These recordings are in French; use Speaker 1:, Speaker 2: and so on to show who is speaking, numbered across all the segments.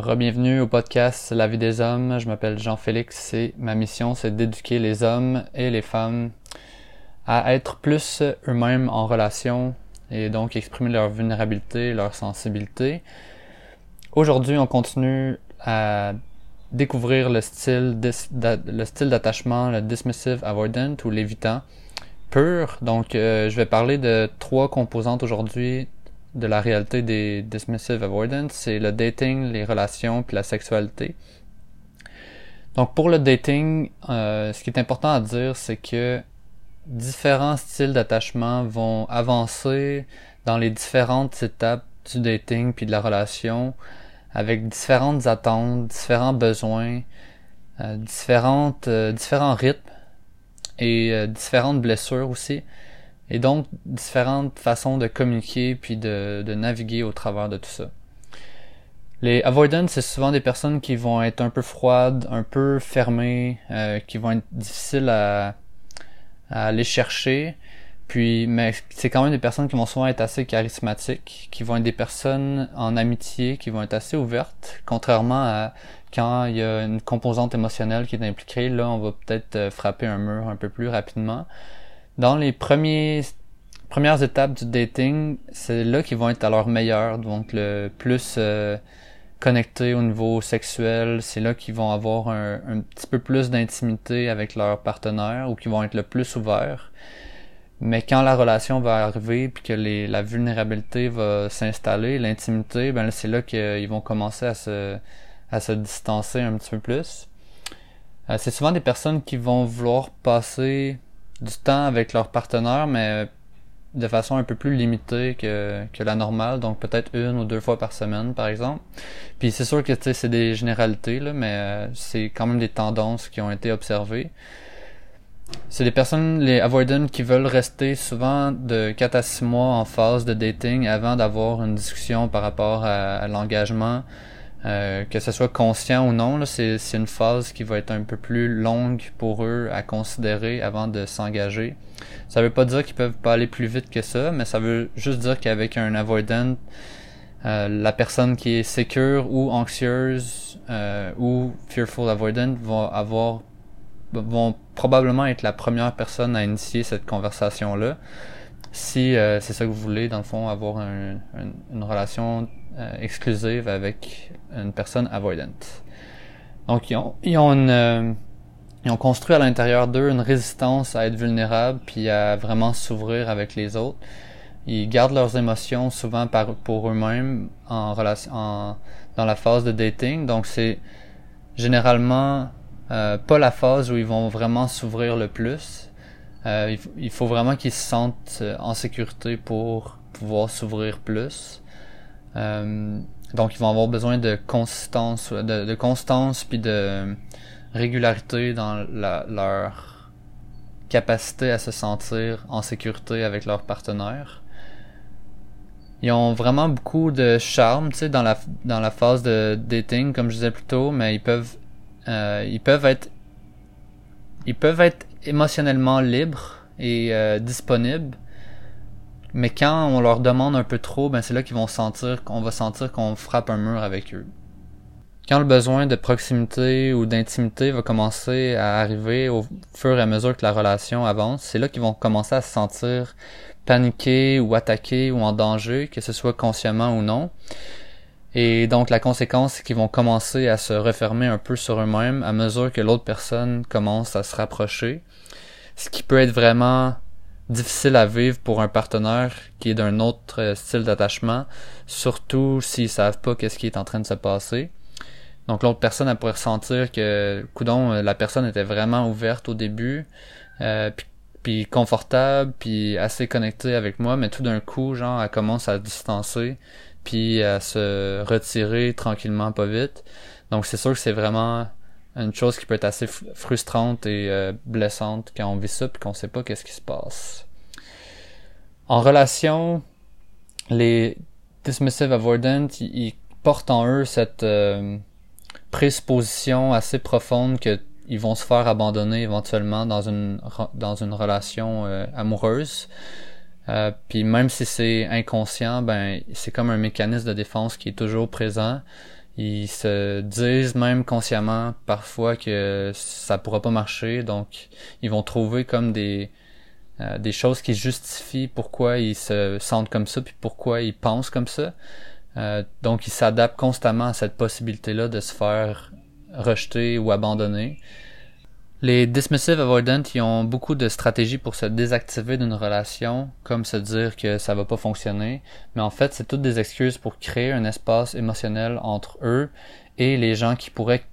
Speaker 1: Rebienvenue au podcast La vie des hommes. Je m'appelle Jean-Félix et ma mission c'est d'éduquer les hommes et les femmes à être plus eux-mêmes en relation et donc exprimer leur vulnérabilité, leur sensibilité. Aujourd'hui, on continue à découvrir le style, le style d'attachement, le dismissive avoidant ou l'évitant pur. Donc, euh, je vais parler de trois composantes aujourd'hui de la réalité des dismissive avoidance, c'est le dating, les relations puis la sexualité. Donc pour le dating, euh, ce qui est important à dire, c'est que différents styles d'attachement vont avancer dans les différentes étapes du dating puis de la relation avec différentes attentes, différents besoins, euh, différentes, euh, différents rythmes et différentes blessures aussi et donc différentes façons de communiquer puis de, de naviguer au travers de tout ça. Les avoidants, c'est souvent des personnes qui vont être un peu froides, un peu fermées, euh, qui vont être difficiles à, à aller chercher. Puis, mais c'est quand même des personnes qui vont souvent être assez charismatiques, qui vont être des personnes en amitié, qui vont être assez ouvertes, contrairement à quand il y a une composante émotionnelle qui est impliquée, là, on va peut-être euh, frapper un mur un peu plus rapidement dans les premières étapes du dating, c'est là qu'ils vont être à leur meilleur, donc le plus euh, connectés au niveau sexuel, c'est là qu'ils vont avoir un, petit peu plus d'intimité avec leur partenaire ou qu'ils vont être le plus ouverts. Mais quand la relation va arriver puis que la vulnérabilité va s'installer, l'intimité, ben c'est là qu'ils vont commencer à se à se distancer un petit peu plus. Euh, c'est souvent des personnes qui vont vouloir passer du temps avec leur partenaire, mais de façon un peu plus limitée que, que la normale, donc peut-être une ou deux fois par semaine, par exemple. Puis c'est sûr que c'est des généralités, là, mais euh, c'est quand même des tendances qui ont été observées. C'est des personnes, les avoidants, qui veulent rester souvent de 4 à 6 mois en phase de dating avant d'avoir une discussion par rapport à l'engagement, euh, que ce soit conscient ou non, c'est une phase qui va être un peu plus longue pour eux à considérer avant de s'engager. Ça veut pas dire qu'ils peuvent pas aller plus vite que ça, mais ça veut juste dire qu'avec un avoidant, euh, la personne qui est secure ou anxieuse euh, ou fearful avoidant va avoir vont probablement être la première personne à initier cette conversation là si c'est ça que vous voulez dans le fond avoir une relation euh, exclusive avec une personne avoidante. Donc ils ont, ils ont, euh, ils ont construit à l'intérieur d'eux une résistance à être vulnérables puis à vraiment s'ouvrir avec les autres. Ils gardent leurs émotions souvent par, pour eux-mêmes en relation en, dans la phase de dating. Donc c'est généralement euh, pas la phase où ils vont vraiment s'ouvrir le plus. Euh, il, il, faut vraiment qu'ils se sentent en sécurité pour pouvoir s'ouvrir plus. Donc, ils vont avoir besoin de consistance, de, de constance puis de régularité dans la, leur capacité à se sentir en sécurité avec leur partenaire. Ils ont vraiment beaucoup de charme, tu sais, dans la dans la phase de dating, comme je disais plus tôt, mais ils peuvent euh, ils peuvent être ils peuvent être émotionnellement libres et euh, disponibles, mais quand on leur demande un peu trop, ben c'est là qu'ils vont sentir qu'on va sentir qu'on frappe un mur avec eux. Quand le besoin de proximité ou d'intimité va commencer à arriver au fur et à mesure que la relation avance, c'est là qu'ils vont commencer à se sentir paniqués ou attaqués ou en danger, que ce soit consciemment ou non. Et donc la conséquence, c'est qu'ils vont commencer à se refermer un peu sur eux-mêmes à mesure que l'autre personne commence à se rapprocher. Ce qui peut être vraiment difficile à vivre pour un partenaire qui est d'un autre euh, style d'attachement, surtout s'ils savent pas qu'est-ce qui est en train de se passer. Donc l'autre personne elle pourrait ressentir que coudon euh, la personne était vraiment ouverte au début, euh, puis, confortable, puis assez connectée avec moi, mais tout d'un coup genre elle commence à distancer, puis à se retirer tranquillement pas vite. Donc c'est sûr que c'est vraiment une chose qui peut être assez frustrante et euh, blessante quand on vit ça puis qu'on sait pas qu'est-ce qui se passe. En relation, les dismissive avoidant, ils, portent en eux cette euh, présupposition assez profonde que ils vont se faire abandonner éventuellement dans une dans une relation euh, amoureuse. Euh, puis même si c'est inconscient, ben c'est comme un mécanisme de défense qui est toujours présent Ils se disent même consciemment parfois que ça pourra pas marcher, donc ils vont trouver comme des euh, des choses qui justifient pourquoi ils se sentent comme ça puis pourquoi ils pensent comme ça. Euh, donc ils s'adaptent constamment à cette possibilité-là de se faire rejeter ou abandonner. Les dismissive avoidant, ils ont beaucoup de stratégies pour se désactiver d'une relation, comme se dire que ça va pas fonctionner. Mais en fait, c'est toutes des excuses pour créer un espace émotionnel entre eux et les gens qui pourraient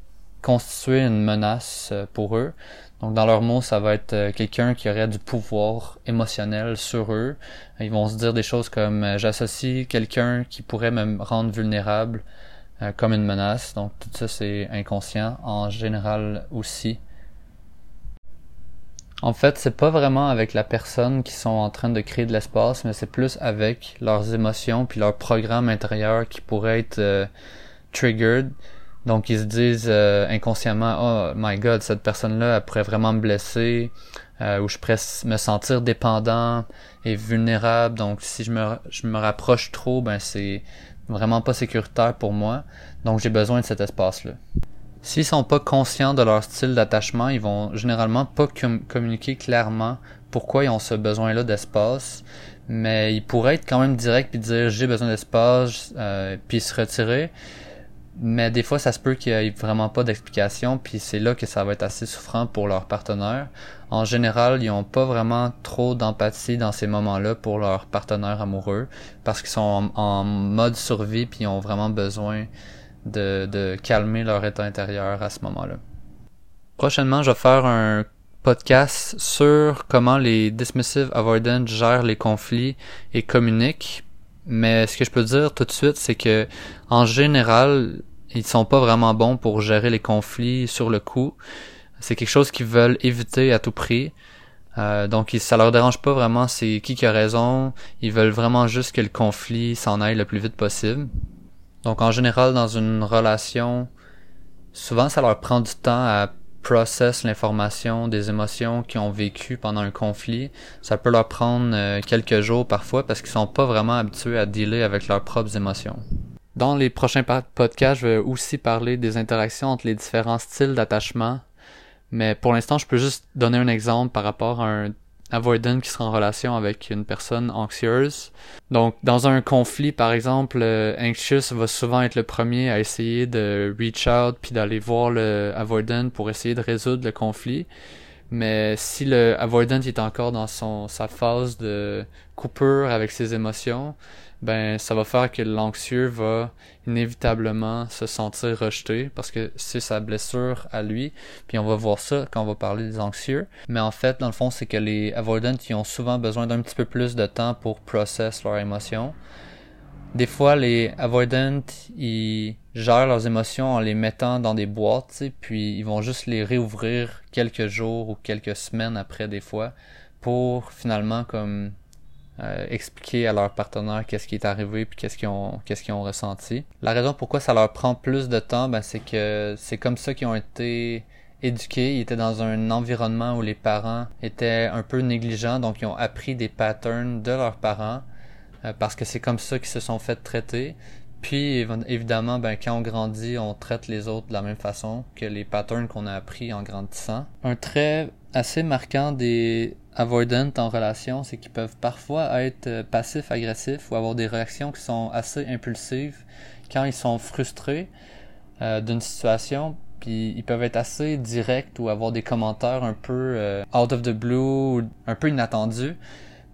Speaker 1: constituer une menace euh, pour eux. Donc dans leurs mots, ça va être euh, quelqu'un qui aurait du pouvoir émotionnel sur eux. Ils vont se dire des choses comme euh, j'associe quelqu'un qui pourrait me rendre vulnérable comme une menace. Donc tout ça c'est inconscient en général aussi. En fait, c'est pas vraiment avec la personne qui sont en train de créer de l'espace, mais c'est plus avec leurs émotions puis leur programme intérieur qui pourrait être euh, triggered. Donc ils se disent euh, inconsciemment oh my god cette personne là elle pourrait vraiment me blesser euh, ou je pourrais me sentir dépendant et vulnérable donc si je me je me rapproche trop ben c'est vraiment pas sécuritaire pour moi donc j'ai besoin de cet espace là. S'ils sont pas conscients de leur style d'attachement, ils vont généralement pas communiquer clairement pourquoi ils ont ce besoin-là d'espace, mais ils pourraient être quand même direct puis dire j'ai besoin d'espace euh, puis se retirer. Mais des fois, ça se peut qu'il n'y ait vraiment pas d'explication, puis c'est là que ça va être assez souffrant pour leur partenaire. En général, ils n'ont pas vraiment trop d'empathie dans ces moments-là pour leur partenaire amoureux, parce qu'ils sont en, en, mode survie, puis ils ont vraiment besoin de, calmer leur état intérieur à ce moment-là. Prochainement, je vais faire un podcast sur comment les dismissive avoidant gèrent les conflits et communiquent. Mais ce que je peux dire tout de suite, c'est que en général, ils sont pas vraiment bons pour gérer les conflits sur le coup. C'est quelque chose qu'ils veulent éviter à tout prix. Euh, donc ça leur dérange pas vraiment c'est qui qui a raison. Ils veulent vraiment juste que le conflit s'en aille le plus vite possible. Donc en général, dans une relation, souvent ça leur prend du temps à process l'information des émotions qu'ils ont vécues pendant un conflit. Ça peut leur prendre euh, quelques jours parfois parce qu'ils sont pas vraiment habitués à dealer avec leurs propres émotions. Dans les prochains podcasts, je vais aussi parler des interactions entre les différents styles d'attachement. Mais pour l'instant, je peux juste donner un exemple par rapport à un avoidant qui sera en relation avec une personne anxieuse. Donc, dans un conflit, par exemple, euh, anxious va souvent être le premier à essayer de reach out puis d'aller voir le avoidant pour essayer de résoudre le conflit. Mais si le avoidant est encore dans son sa phase de coupure avec ses émotions, ben ça va faire que l'anxieux va inévitablement se sentir rejeté parce que c'est sa blessure à lui. Puis on va voir ça quand on va parler des anxieux. Mais en fait, dans le fond, c'est que les avoidants ils ont souvent besoin d'un petit peu plus de temps pour process leurs émotions. Des fois, les avoidants, ils gèrent leurs émotions en les mettant dans des boîtes, puis ils vont juste les réouvrir quelques jours ou quelques semaines après des fois pour finalement comme euh, expliquer à leur partenaire qu'est-ce qui est arrivé puis qu'est-ce qu'ils ont qu'est-ce qu'ils ont ressenti. La raison pourquoi ça leur prend plus de temps, ben c'est que c'est comme ça qu'ils ont été éduqués, ils étaient dans un environnement où les parents étaient un peu négligents, donc ils ont appris des patterns de leurs parents euh, parce que c'est comme ça qu'ils se sont fait traiter. Puis évidemment, ben, quand on grandit, on traite les autres de la même façon que les patterns qu'on a appris en grandissant. Un trait assez marquant des avoidant en relation, c'est qu'ils peuvent parfois être euh, passifs-agressifs ou avoir des réactions qui sont assez impulsives quand ils sont frustrés euh, d'une situation. Puis ils peuvent être assez directs ou avoir des commentaires un peu euh, out of the blue, un peu inattendus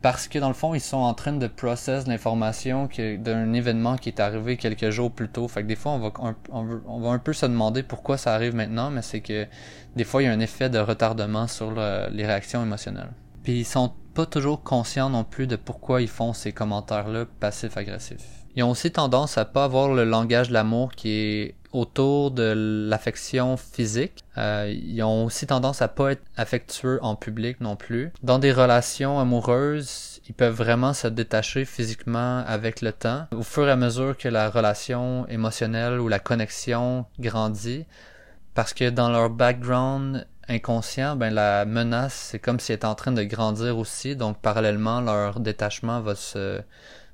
Speaker 1: parce que dans le fond, ils sont en train de process l'information d'un événement qui est arrivé quelques jours plus tôt. Fait que des fois, on va, on, va un peu se demander pourquoi ça arrive maintenant, mais c'est que des fois, il y a un effet de retardement sur les réactions émotionnelles. Puis ils sont pas toujours conscients non plus de pourquoi ils font ces commentaires-là passifs-agressifs. Ils ont aussi tendance à pas avoir le langage de l'amour qui est autour de l'affection physique. Euh, ils ont aussi tendance à pas être affectueux en public non plus. Dans des relations amoureuses, ils peuvent vraiment se détacher physiquement avec le temps. Au fur et à mesure que la relation émotionnelle ou la connexion grandit, parce que dans leur background inconscient, ben la menace, c'est comme si elle en train de grandir aussi, donc parallèlement leur détachement va se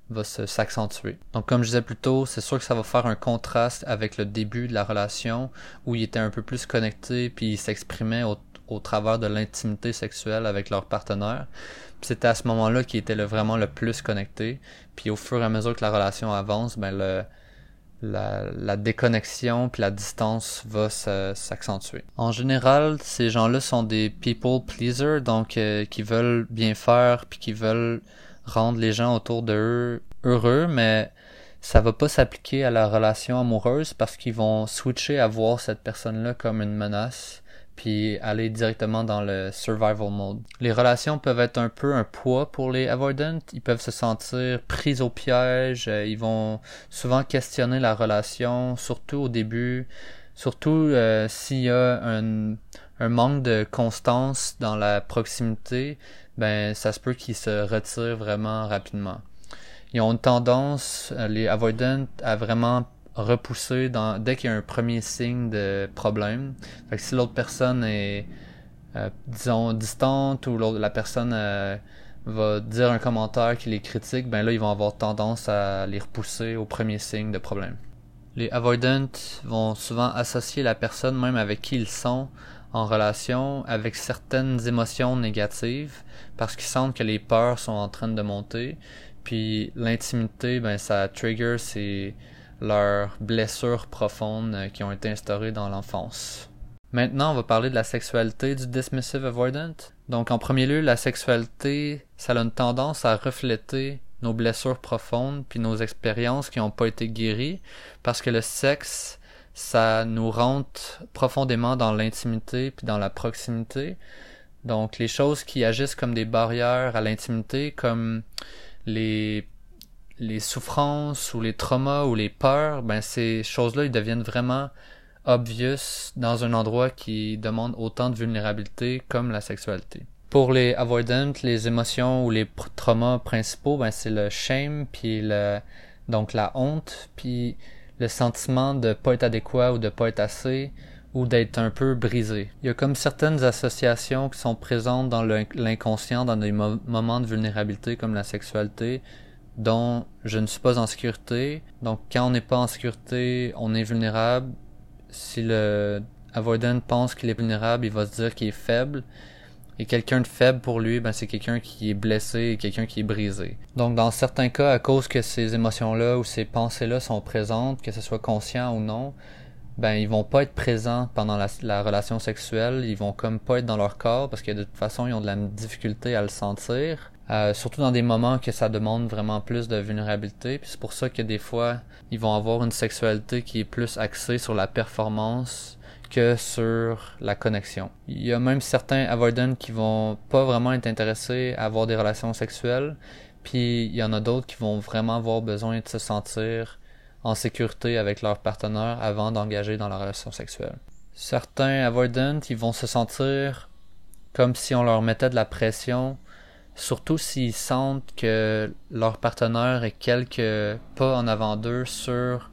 Speaker 1: va s'accentuer. Donc comme je disais plus tôt, c'est sûr que ça va faire un contraste avec le début de la relation où ils étaient un peu plus connectés puis ils s'exprimaient au, travers de l'intimité sexuelle avec leur partenaire. C'était à ce moment-là qu'ils étaient vraiment le plus connectés. Puis au fur et à mesure que la relation avance, ben le, la, déconnexion puis la distance va s'accentuer. En général, ces gens-là sont des people pleasers, donc euh, qui veulent bien faire puis qui veulent rendre les gens autour d'eux heureux, mais ça va pas s'appliquer à la relation amoureuse parce qu'ils vont switcher à voir cette personne-là comme une menace puis aller directement dans le survival mode. Les relations peuvent être un peu un poids pour les avoidants, ils peuvent se sentir pris au piège, euh, ils vont souvent questionner la relation, surtout au début, surtout euh, s'il y a un, un manque de constance dans la proximité, ben ça se peut qu'ils se retirent vraiment rapidement. Ils ont une tendance, euh, les avoidants, à vraiment repousser dans, dès qu'il y a un premier signe de problème. Fait que si l'autre personne est, euh, disons, distante ou la personne euh, va dire un commentaire qui les critique, ben là, ils vont avoir tendance à les repousser au premier signe de problème. Les avoidants vont souvent associer la personne même avec qui ils sont en relation avec certaines émotions négatives parce qu'ils sentent que les peurs sont en train de monter. Puis l'intimité, ben ça trigger ces leurs blessures profondes euh, qui ont été instaurées dans l'enfance. Maintenant, on va parler de la sexualité du dismissive avoidant. Donc, en premier lieu, la sexualité, ça a une tendance à refléter nos blessures profondes puis nos expériences qui n'ont pas été guéries parce que le sexe, ça nous rentre profondément dans l'intimité puis dans la proximité. Donc, les choses qui agissent comme des barrières à l'intimité, comme les les souffrances ou les traumas ou les peurs, ben ces choses-là, ils deviennent vraiment obvious dans un endroit qui demande autant de vulnérabilité comme la sexualité. Pour les avoidants, les émotions ou les traumas principaux, ben c'est le shame puis le donc la honte puis le sentiment de pas être adéquat ou de pas être assez ou d'être un peu brisé. Il y a comme certaines associations qui sont présentes dans l'inconscient dans des moments de vulnérabilité comme la sexualité dont je ne suis pas en sécurité. Donc quand on n'est pas en sécurité, on est vulnérable. Si le avoidant pense qu'il est vulnérable, il va se dire qu'il est faible. Et quelqu'un de faible pour lui, ben c'est quelqu'un qui est blessé et quelqu'un qui est brisé. Donc dans certains cas, à cause que ces émotions-là ou ces pensées-là sont présentes, que ce soit conscient ou non, ben ils vont pas être présents pendant la, la, relation sexuelle, ils vont comme pas être dans leur corps parce que de toute façon ils ont de la difficulté à le sentir. Euh, surtout dans des moments que ça demande vraiment plus de vulnérabilité. C'est pour ça que des fois, ils vont avoir une sexualité qui est plus axée sur la performance que sur la connexion. Il y a même certains avoidants qui vont pas vraiment être intéressés à avoir des relations sexuelles, puis il y en a d'autres qui vont vraiment avoir besoin de se sentir en sécurité avec leur partenaire avant d'engager dans la relation sexuelle. Certains avoidants, ils vont se sentir comme si on leur mettait de la pression surtout s'ils sentent que leur partenaire est quelques pas en avant d'eux sur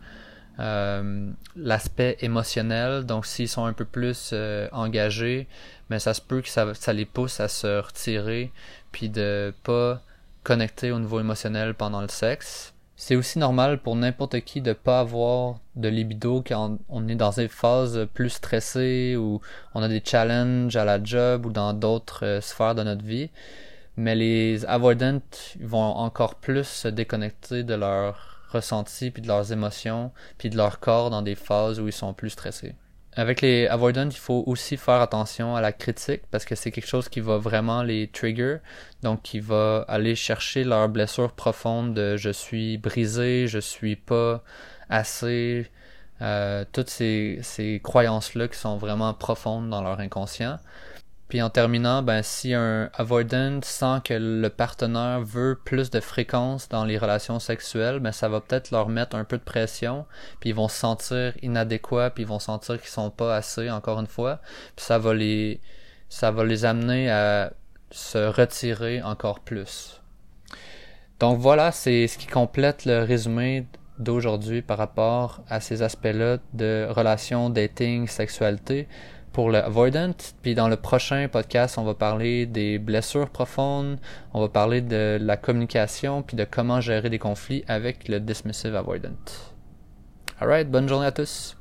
Speaker 1: euh, l'aspect émotionnel. Donc s'ils sont un peu plus euh, engagés, mais ça se peut que ça, ça, les pousse à se retirer puis de pas connecter au niveau émotionnel pendant le sexe. C'est aussi normal pour n'importe qui de pas avoir de libido quand on est dans des phases plus stressées ou on a des challenges à la job ou dans d'autres euh, sphères de notre vie mais les avoidants vont encore plus se déconnecter de leurs ressentis puis de leurs émotions puis de leur corps dans des phases où ils sont plus stressés. Avec les avoidants, il faut aussi faire attention à la critique parce que c'est quelque chose qui va vraiment les trigger, donc qui va aller chercher leur blessure profonde de je suis brisé, je suis pas assez, euh, toutes ces, ces croyances-là qui sont vraiment profondes dans leur inconscient. Puis en terminant, ben si un avoidant sent que le partenaire veut plus de fréquence dans les relations sexuelles, ben ça va peut-être leur mettre un peu de pression, puis ils vont se sentir inadéquats, puis ils vont sentir qu'ils sont pas assez encore une fois, puis ça va les ça va les amener à se retirer encore plus. Donc voilà, c'est ce qui complète le résumé d'aujourd'hui par rapport à ces aspects-là de relations, dating, sexualité. Pour le avoidant. Puis dans le prochain podcast, on va parler des blessures profondes, on va parler de la communication, puis de comment gérer des conflits avec le dismissive avoidant. Alright, bonne journée à tous.